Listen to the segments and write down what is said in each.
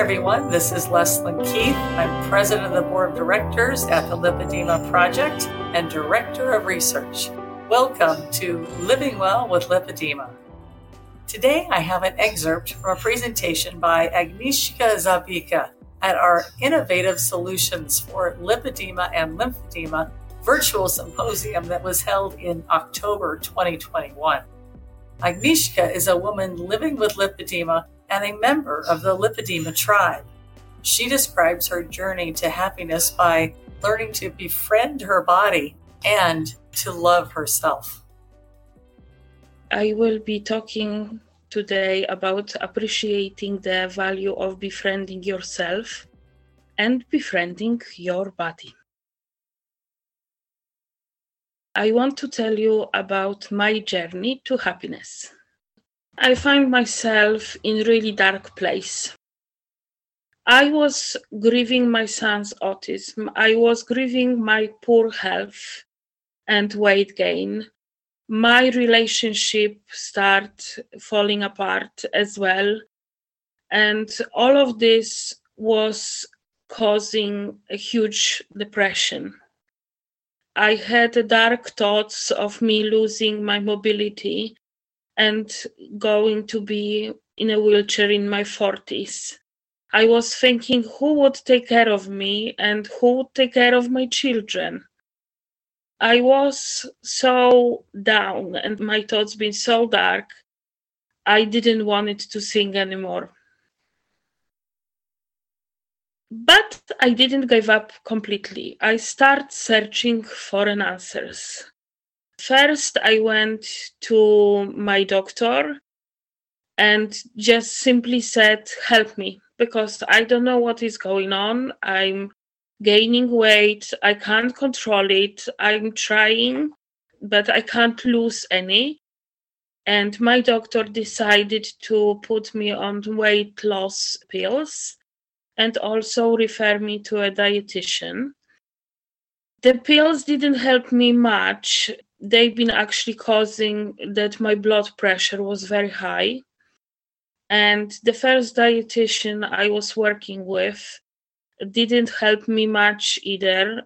everyone. This is Leslyn Keith. I'm president of the board of directors at the Lipedema Project and director of research. Welcome to Living Well with Lipedema. Today, I have an excerpt from a presentation by Agnieszka Zabika at our Innovative Solutions for Lipedema and Lymphedema virtual symposium that was held in October 2021. Agnieszka is a woman living with lipedema and a member of the lipedema tribe. She describes her journey to happiness by learning to befriend her body and to love herself. I will be talking today about appreciating the value of befriending yourself and befriending your body. I want to tell you about my journey to happiness. I find myself in really dark place. I was grieving my son's autism. I was grieving my poor health and weight gain. My relationship start falling apart as well. And all of this was causing a huge depression. I had dark thoughts of me losing my mobility and going to be in a wheelchair in my 40s. I was thinking who would take care of me and who would take care of my children. I was so down and my thoughts been so dark, I didn't want it to sing anymore. But I didn't give up completely. I start searching for an answers. First, I went to my doctor and just simply said, Help me, because I don't know what is going on. I'm gaining weight. I can't control it. I'm trying, but I can't lose any. And my doctor decided to put me on weight loss pills and also refer me to a dietitian. The pills didn't help me much. They've been actually causing that my blood pressure was very high. And the first dietitian I was working with didn't help me much either.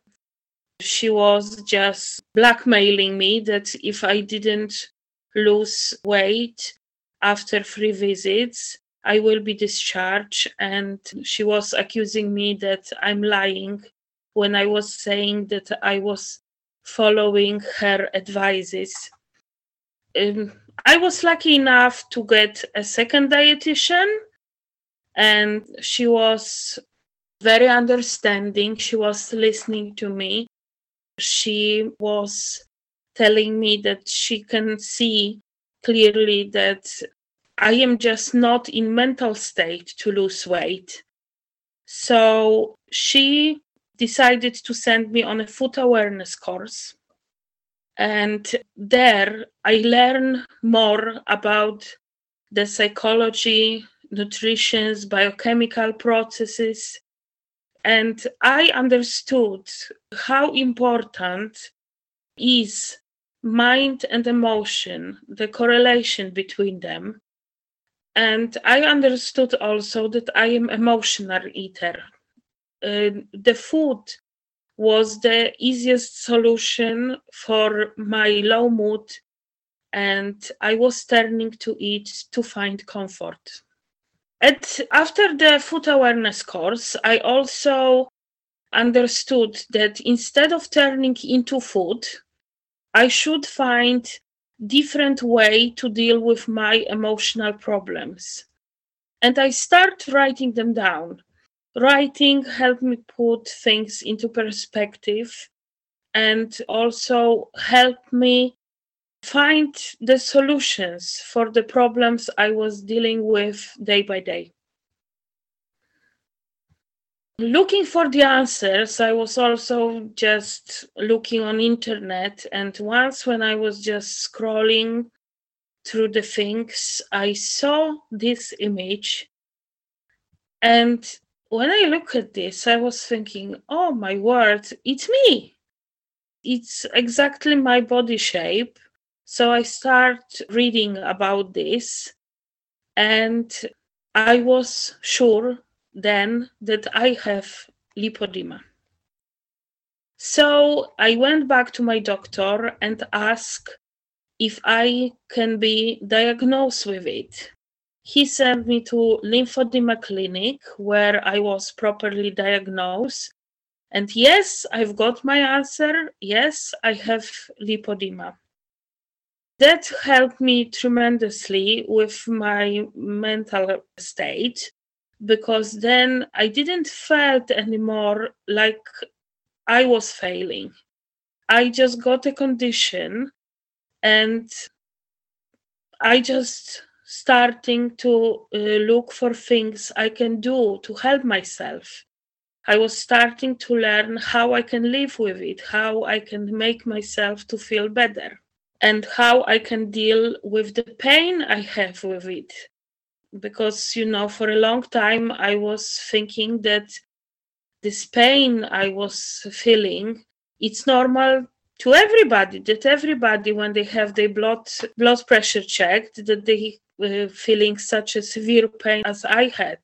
She was just blackmailing me that if I didn't lose weight after three visits, I will be discharged. And she was accusing me that I'm lying when I was saying that I was following her advices. Um, I was lucky enough to get a second dietitian, and she was very understanding. She was listening to me. She was telling me that she can see clearly that I am just not in mental state to lose weight. So she decided to send me on a food awareness course. And there I learn more about the psychology, nutrition, biochemical processes. And I understood how important is mind and emotion, the correlation between them, and I understood also that I am emotional eater. Uh, the food was the easiest solution for my low mood, and I was turning to it to find comfort. After the food awareness course, I also understood that instead of turning into food, I should find different way to deal with my emotional problems. And I start writing them down. Writing helped me put things into perspective and also helped me find the solutions for the problems I was dealing with day by day. Looking for the answers i was also just looking on internet and once when i was just scrolling through the things i saw this image and when i look at this i was thinking oh my word it's me it's exactly my body shape so i start reading about this and i was sure then that I have lipodema. So I went back to my doctor and asked if I can be diagnosed with it. He sent me to lymphedema clinic where I was properly diagnosed. And yes, I've got my answer. Yes, I have lipodema. That helped me tremendously with my mental state because then I didn't felt anymore like I was failing. I just got a condition and I just starting to uh, look for things I can do to help myself. I was starting to learn how I can live with it, how I can make myself to feel better, and how I can deal with the pain I have with it. Because, you know, for a long time I was thinking that this pain I was feeling, it's normal to everybody that everybody when they have their blood blood pressure checked that they uh, feeling such a severe pain as i had.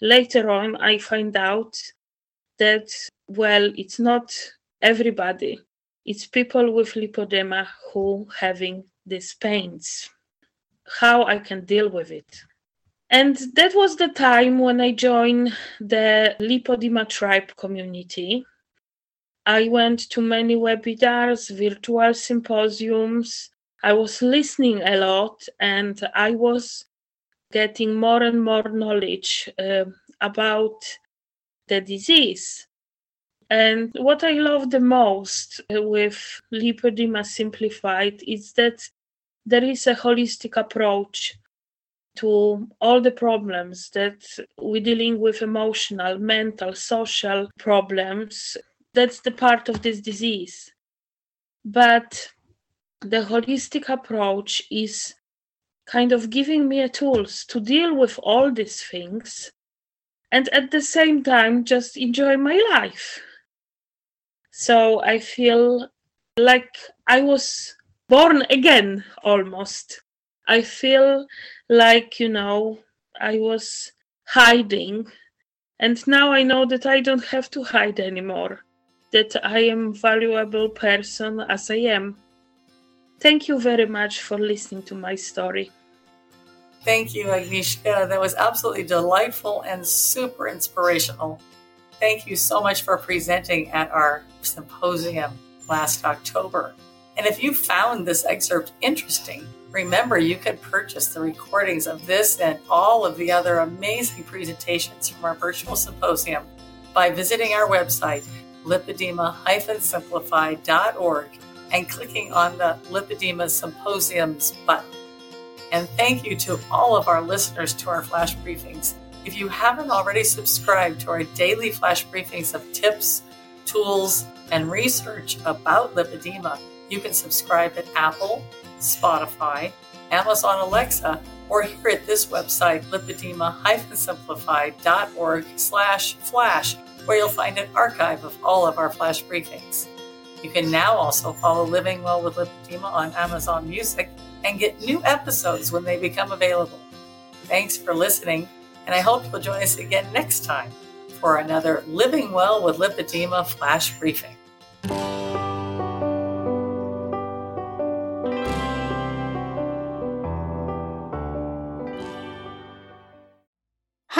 Later on i find out that well it's not everybody. It's people with lipodema who having these pains. How i can deal with it? And that was the time when i joined the lipodema tribe community I went to many webinars, virtual symposiums. I was listening a lot and I was getting more and more knowledge uh, about the disease. And what I love the most with lipodema simplified is that there is a holistic approach to all the problems that we're dealing with emotional, mental, social problems that's the part of this disease. But the holistic approach is kind of giving me a tools to deal with all these things and at the same time just enjoy my life. So I feel like I was born again almost. I feel like, you know, I was hiding and now I know that I don't have to hide anymore that I am valuable person as I am. Thank you very much for listening to my story. Thank you, Agnieszka. That was absolutely delightful and super inspirational. Thank you so much for presenting at our symposium last October. And if you found this excerpt interesting, remember you can purchase the recordings of this and all of the other amazing presentations from our virtual symposium by visiting our website lipedema-simplified.org and clicking on the Lipedema Symposiums button. And thank you to all of our listeners to our flash briefings. If you haven't already subscribed to our daily flash briefings of tips, tools, and research about lipedema, you can subscribe at Apple, Spotify, Amazon Alexa, or here at this website, lipedema-simplified.org slash flash where you'll find an archive of all of our flash briefings. You can now also follow Living Well with Lipedema on Amazon Music and get new episodes when they become available. Thanks for listening, and I hope you'll join us again next time for another Living Well with Lipedema flash briefing.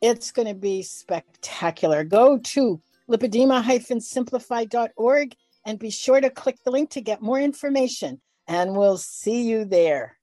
It's going to be spectacular. Go to lipedema-simplified.org and be sure to click the link to get more information. And we'll see you there.